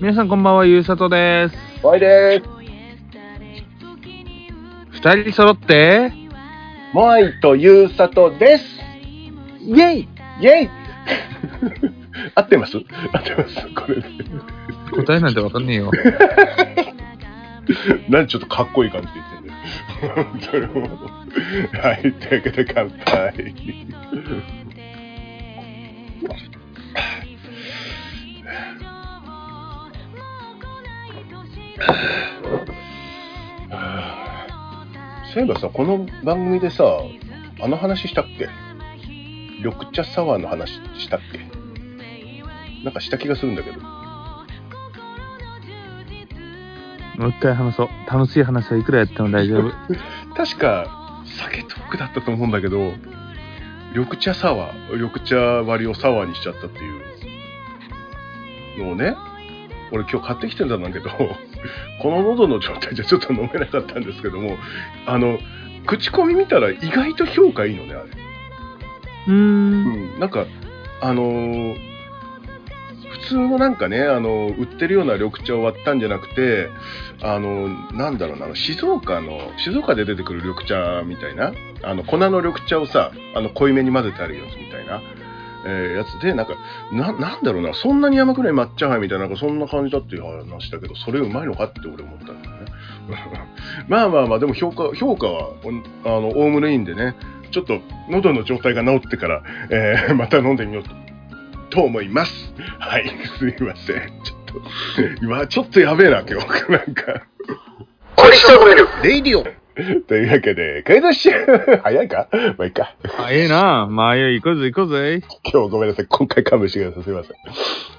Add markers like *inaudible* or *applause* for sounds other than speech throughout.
皆さんこんばんは、ゆうさとです。おいでーす。二人揃って、モアイとゆうさとです。イェイイェイ合ってます？合ってます？これで。答えなんてわかんねえよ。*laughs* なんでちょっとかっこいい感じで言ってんだよ。*laughs* 本当にはい、というわけで乾杯。*laughs* そういえばさ、この番組でさ、あの話したっけ？緑茶サワーの話したっけ？なんかした気がするんだけど。もう一回話そう。楽しい話はいくらやっても大丈夫。*laughs* 確か酒トークだったと思うんだけど緑茶サワー緑茶割りをサワーにしちゃったっていうのをね俺今日買ってきてたんだけどこの喉の状態じゃちょっと飲めなかったんですけどもあの口コミ見たら意外と評価いいのねあれ。うーん。うん、なんかあのー普通のなんかねあの売ってるような緑茶を割ったんじゃなくてあのなんだろうなあの静岡の静岡で出てくる緑茶みたいなあの粉の緑茶をさあの濃いめに混ぜてあるやつみたいな、えーやつでなんかななんだろうなそんなに甘くない抹茶杯みたいななんかそんな感じだっていう話だけどそれうまいのかって俺思ったんだよね *laughs* まあまあまあでも評価評価はおあのおおむねいいんでねちょっと喉の状態が治ってから、えーまた飲んでみようとと思います。はい、すいません。ちょっと、今ちょっとやべえな、今日。なんか。レイディオ *laughs* というわけで、クイズッシュ早いか？まあいいか。あ、ええな。まあ、行こうぜ、行こうぜ。今日ごめんなさい。今回勘弁してください。すいません。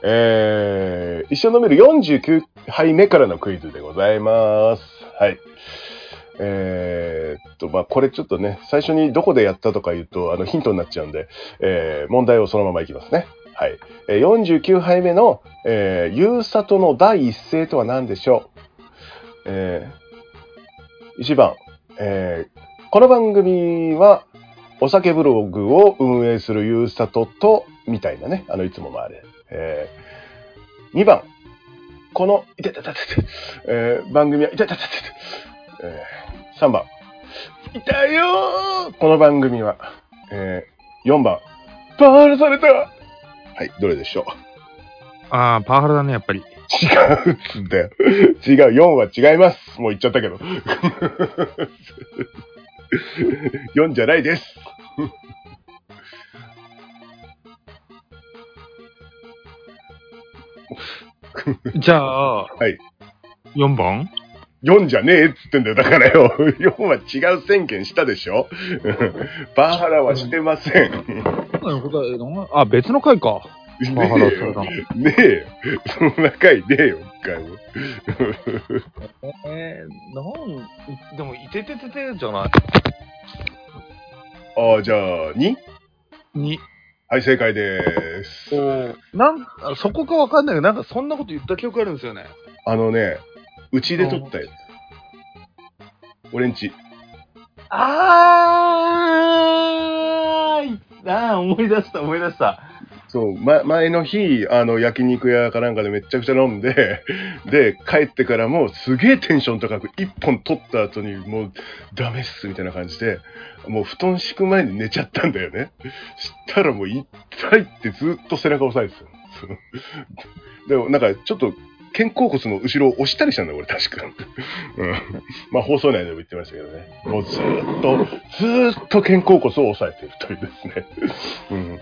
えー、一緒飲める49杯目からのクイズでございます。はい。えーっと、まあ、これちょっとね、最初にどこでやったとか言うと、あの、ヒントになっちゃうんで、えー、問題をそのままいきますね。はい。えー、49杯目の、えー、ゆうさとの第一声とは何でしょう？えー、1番、えー、この番組は、お酒ブログを運営するゆうさとと、みたいなね、あの、いつものあれ。えー、2番、この、いててててて、えー、番組は、いててててて、えー、3番、いたよー。この番組は、えー、4番、パワハラされた。はい、どれでしょう？ああ、パワハラだね、やっぱり。違うっつって。違う、4は違います。もう言っちゃったけど。4じゃないです。じゃあ、はい。4番？4じゃねえっつってんだよ。だからよ。4は違う宣言したでしょパワハラはしてません。あ、別の回か。パワハラされたの。ねえよ。そんな回ねえよ、一回も。*laughs* えー、なん、でも、いててててじゃない。ああ、じゃあ、2? に、はい、正解です。なん、あそこかわかんないけど、なんかそんなこと言った記憶あるんですよね。あのね、うちで撮ったよ。俺んち。あーあー、思い出した、思い出した。そう、ま、前の日、あの、焼肉屋かなんかでめちゃくちゃ飲んで、*laughs* で、帰ってからもすげえテンション高く、一本取った後にもうダメっすみたいな感じで、もう布団敷く前に寝ちゃったんだよね。したらもう痛いってずっと背中押さえてたでもなんかちょっと肩甲骨の後ろを押したりしたんだよ、俺確か。*laughs* うん。まあ放送内でも言ってましたけどね。もうずーっと、ずーっと肩甲骨を押さえているというですね。*laughs* うん。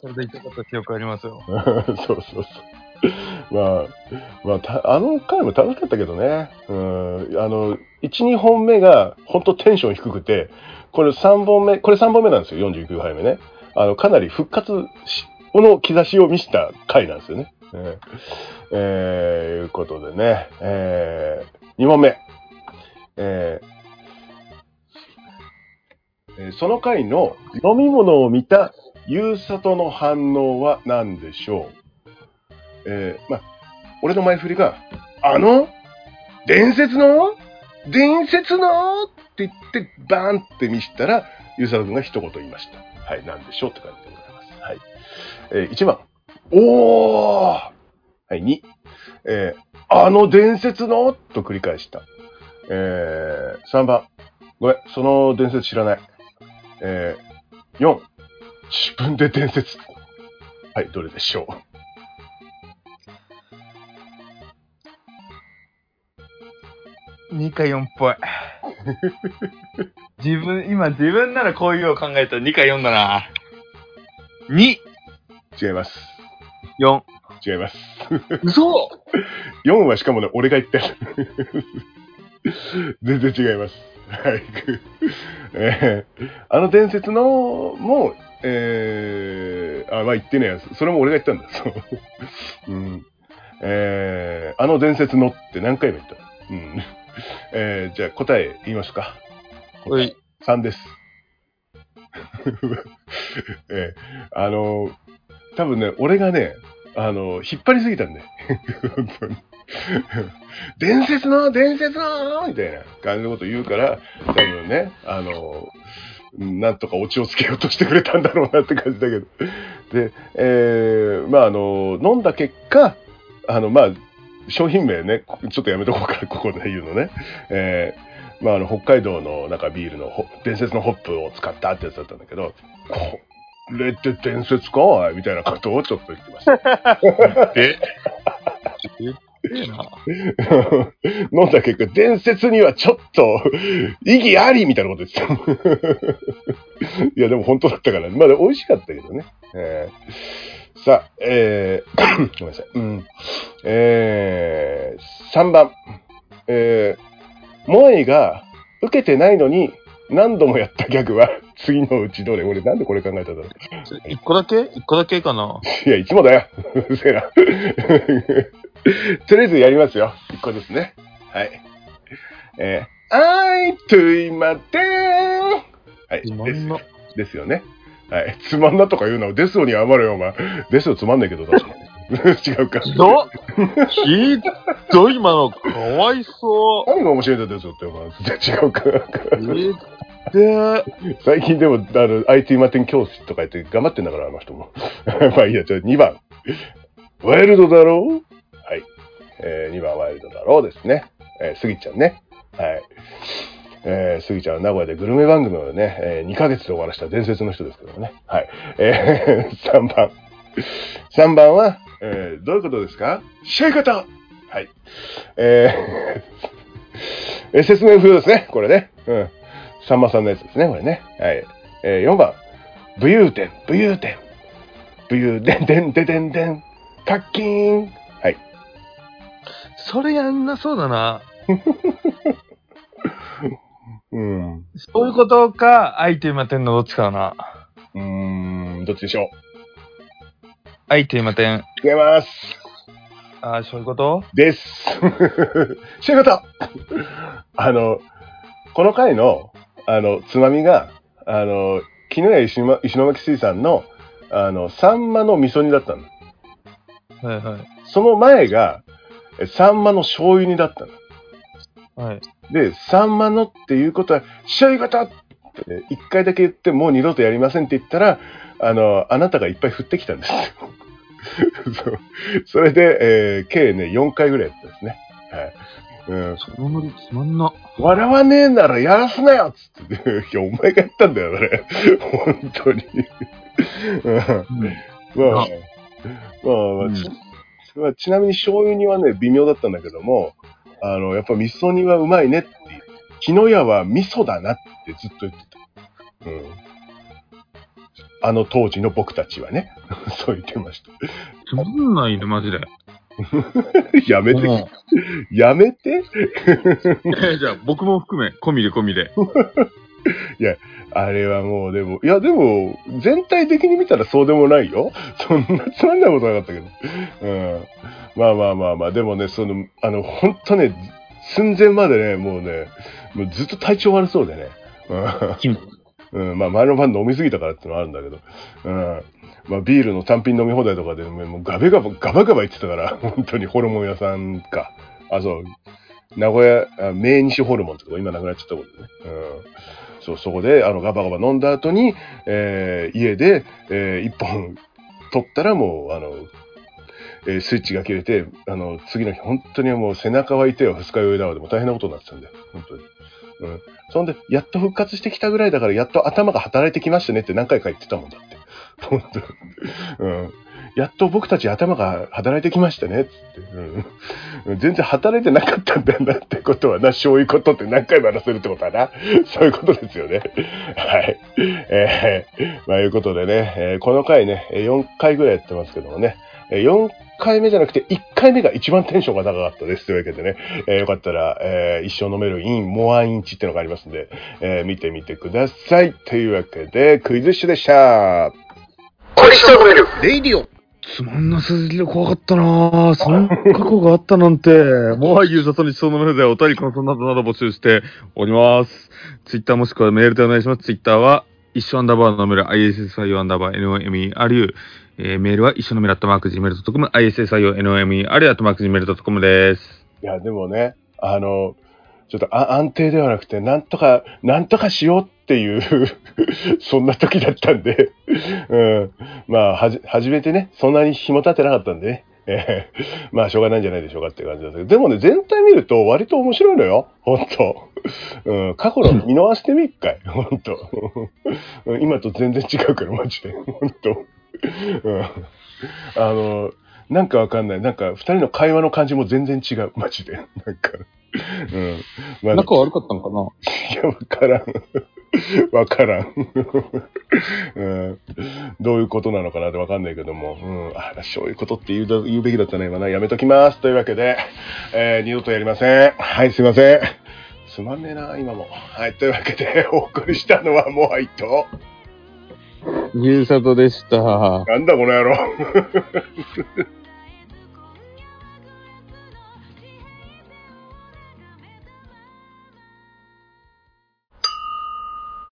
それで痛かった記憶ありますよ。*laughs* そうそうそう。まあ、まあ、たあの回も楽しかったけどね。うん。あの、1、2本目が本当テンション低くて、これ3本目、これ3本目なんですよ、49杯目ね。あの、かなり復活しの兆しを見せた回なんですよね。えー、えーいうことでね、えー、2問目。えーその回の飲み物を見たゆうさとの反応は何でしょう？えー、まあ、俺の前振りが、あの？伝説の？伝説の？って言って、バーンって見せたら、ゆうさとくんが一言言いました。はい、なんでしょうって感じでございます。はい。えー、1番。おーはい、2。えーあの伝説の？と繰り返した。えー、3番。ごめん、その伝説知らない。えー、4。自分で伝説。はい、どれでしょう？2か4っぽい。*laughs* 自分、今自分ならこういうのを考えたら2か4だな。2、違います。4。違います。嘘 *laughs* 4はしかもね、俺が言ってる。*laughs* 全然違います。はい。*laughs* えーあの伝説のも、えー、あ、まあ言ってねえやつ。それも俺が言ったんだ。そう。うん。えー、あの伝説のって何回も言った。うん。えー、じゃあ答え言いますか。おい。3です。えー、あの、多分ね、俺がね、あの、引っ張りすぎたんだよ。本当に。伝説の伝説のみたいな感じのこと言うから、多分ね、あの、なんとかオチをつけようとしてくれたんだろうなって感じだけど。で、えー、まああの、飲んだ結果、あの、まあ、商品名ね、ちょっとやめとこうから、ここで言うのね。えー、まああの、北海道のなんかビールの伝説のホップを使ったってやつだったんだけど、れって伝説かおい？みたいなことをちょっと言ってました。えええな。飲んだ結果、伝説にはちょっと意義ありみたいなこと言ってた。いや、でも本当だったから、まだ美味しかったけどね。えーさあ、えー、*coughs* ごめんなさい。うん。えー、3番。えー、萌えが受けてないのに何度もやったギャグは次のうちどれ？俺なんでこれ考えたんだろう？1個だけ ?1 個だけかな？いや、いつもだよ。う *laughs* るせえな。*laughs* とりあえずやりますよ。一個ですね。はい。えー、あいといまてーん。はい。つまんなですよね。はい。つまんなとか言うのですよに謝れよ、お前。ですよつまんないけど、確かに。*laughs* 違うか。ひどっひどい今の、かわいそ何が面白いんだよって、お前。違うか。で、最近でも、あの、IT マテン教師とか言って頑張ってんだから、あの人も。*laughs* まあいいや、じゃあ2番。ワイルドだろう？はい。えー、2番ワイルドだろうですね。えー、スギちゃんね。はい。えー、スギちゃんは名古屋でグルメ番組をね、えー、2ヶ月で終わらした伝説の人ですけどもね。はい。えー、*laughs* 3番。3番は、えー、どういうことですか？シェイ方はい。えー、*laughs* えー説明不要ですね、これね。うん。さんまさんのやつですね、これね。はい。えー、4番。武勇伝、武勇伝。武勇伝、でんででんでん。カッキーン。はい。それやんなそうだな。*laughs* うん。そういうことか、アイテムマテンのどっちかだな。うーん、どっちでしょアイテムマテン。う違います。ああ、そういうこと？です。シェイ方あの、この回の、あの、つまみが、あの、絹谷石巻石巻水産の、あの、サンマの味噌煮だったの。はいはい。その前が、えサンマの醤油煮だったの。はい。で、サンマのっていうことは、試合型ってね一回だけ言って、もう二度とやりませんって言ったら、あの、あなたがいっぱい降ってきたんですよ。*laughs* そうそれで、えー計ね、4回ぐらいやったんですね。はい。うん、その無理つまんな。笑わねえならやらすなよっつって、*laughs* いや、お前がやったんだよ、それ。*laughs* 本当に。うんまあ、まあ、まあ、うんちまあちなみに醤油煮はね、微妙だったんだけども、あの、やっぱ味噌煮はうまいねっていう。木の屋は味噌だなってずっと言ってた。うん。あの当時の僕たちはね、*laughs* そう言ってました。つまんないね、マジで。*laughs* やめて、もやめて。*laughs* じゃあ、僕も含め、込みで込みで。あれはもうでも、いやでも、全体的に見たらそうでもないよ。そんなつまんないことなかったけど。うん。まあまあまあまあ、でもね、その、あの、本当ね、寸前までね、もうね、もうずっと体調悪そうでね。うん。うん、まあ前の晩飲みすぎたからってのはあるんだけど。うん。まあビールの単品飲み放題とかで、もうガベガバ、ガバガバ言ってたから、*laughs* 本当にホルモン屋さんか。あ、そう。名古屋、あ名西ホルモンってとこ今なくなっちゃったことね。うん。そう、そこで、あの、ガバガバ飲んだ後に、えー家で、えー一本取ったらもう、あの、えースイッチが切れて、あの、次の日、本当にもう背中は痛いわ、二日酔いだわ、でも大変なことになってたんだよ。本当に。うん。そんで、やっと復活してきたぐらいだから、やっと頭が働いてきましたねって何回か言ってたもんだって。本当。うん。やっと僕たち頭が働いてきましたね、つって。うん。全然働いてなかったんだなってことはな、そういうことって何回も話せるってことはな。そういうことですよね。はい。えー、まあいうことでね、えーこの回ね、4回ぐらいやってますけどもね、4回目じゃなくて1回目が一番テンションが高かったです。というわけでね、えーよかったら、えー一生飲めるイン、モアインチっていうのがありますんで、えー見てみてください。というわけで、クイズッシュでした。これ一生飲めるレイディオつまんなすぎる怖かったなぁ。そんな過去があったなんて。もはゆうさとにそうのめるでお便り感想などなど募集しております。ツイッターもしくはメールでお願いします。ツイッターは、一緒アンダーバーのメール、ISSIO アンダーバー NOMERU。えー、メールは一緒のメールアットマーク Gmail.com、ISSIO NOMERU アットマーク Gmail.com です。いや、でもね、あの、ちょっとあ安定ではなくて、なんとか、なんとかしようっていう、*laughs* そんな時だったんで、*laughs* うん。まあ、はじ、初めてね、そんなに紐立てなかったんでね。えーまあ、しょうがないんじゃないでしょうかっていう感じですけど、でもね、全体見ると割と面白いのよ。ほんと。うん、過去の見逃してみっかい。ほんと。*laughs* 今と全然違うから、マジで。ほんと。うん。あの、なんかわかんない。なんか、二人の会話の感じも全然違う。マジで。なんか。うん。まあ、仲悪かったのかな？いや、わからん。わからん、うん。どういうことなのかな？ってわかんないけども。うん。あ、そういうことって言うだ言うべきだったね。今な？やめときます。というわけで、えー二度とやりません。はい、すいません。つまんねえな、今も。はい、というわけで、お送りしたのはモアイと、ゆうさとでした。なんだこの野郎。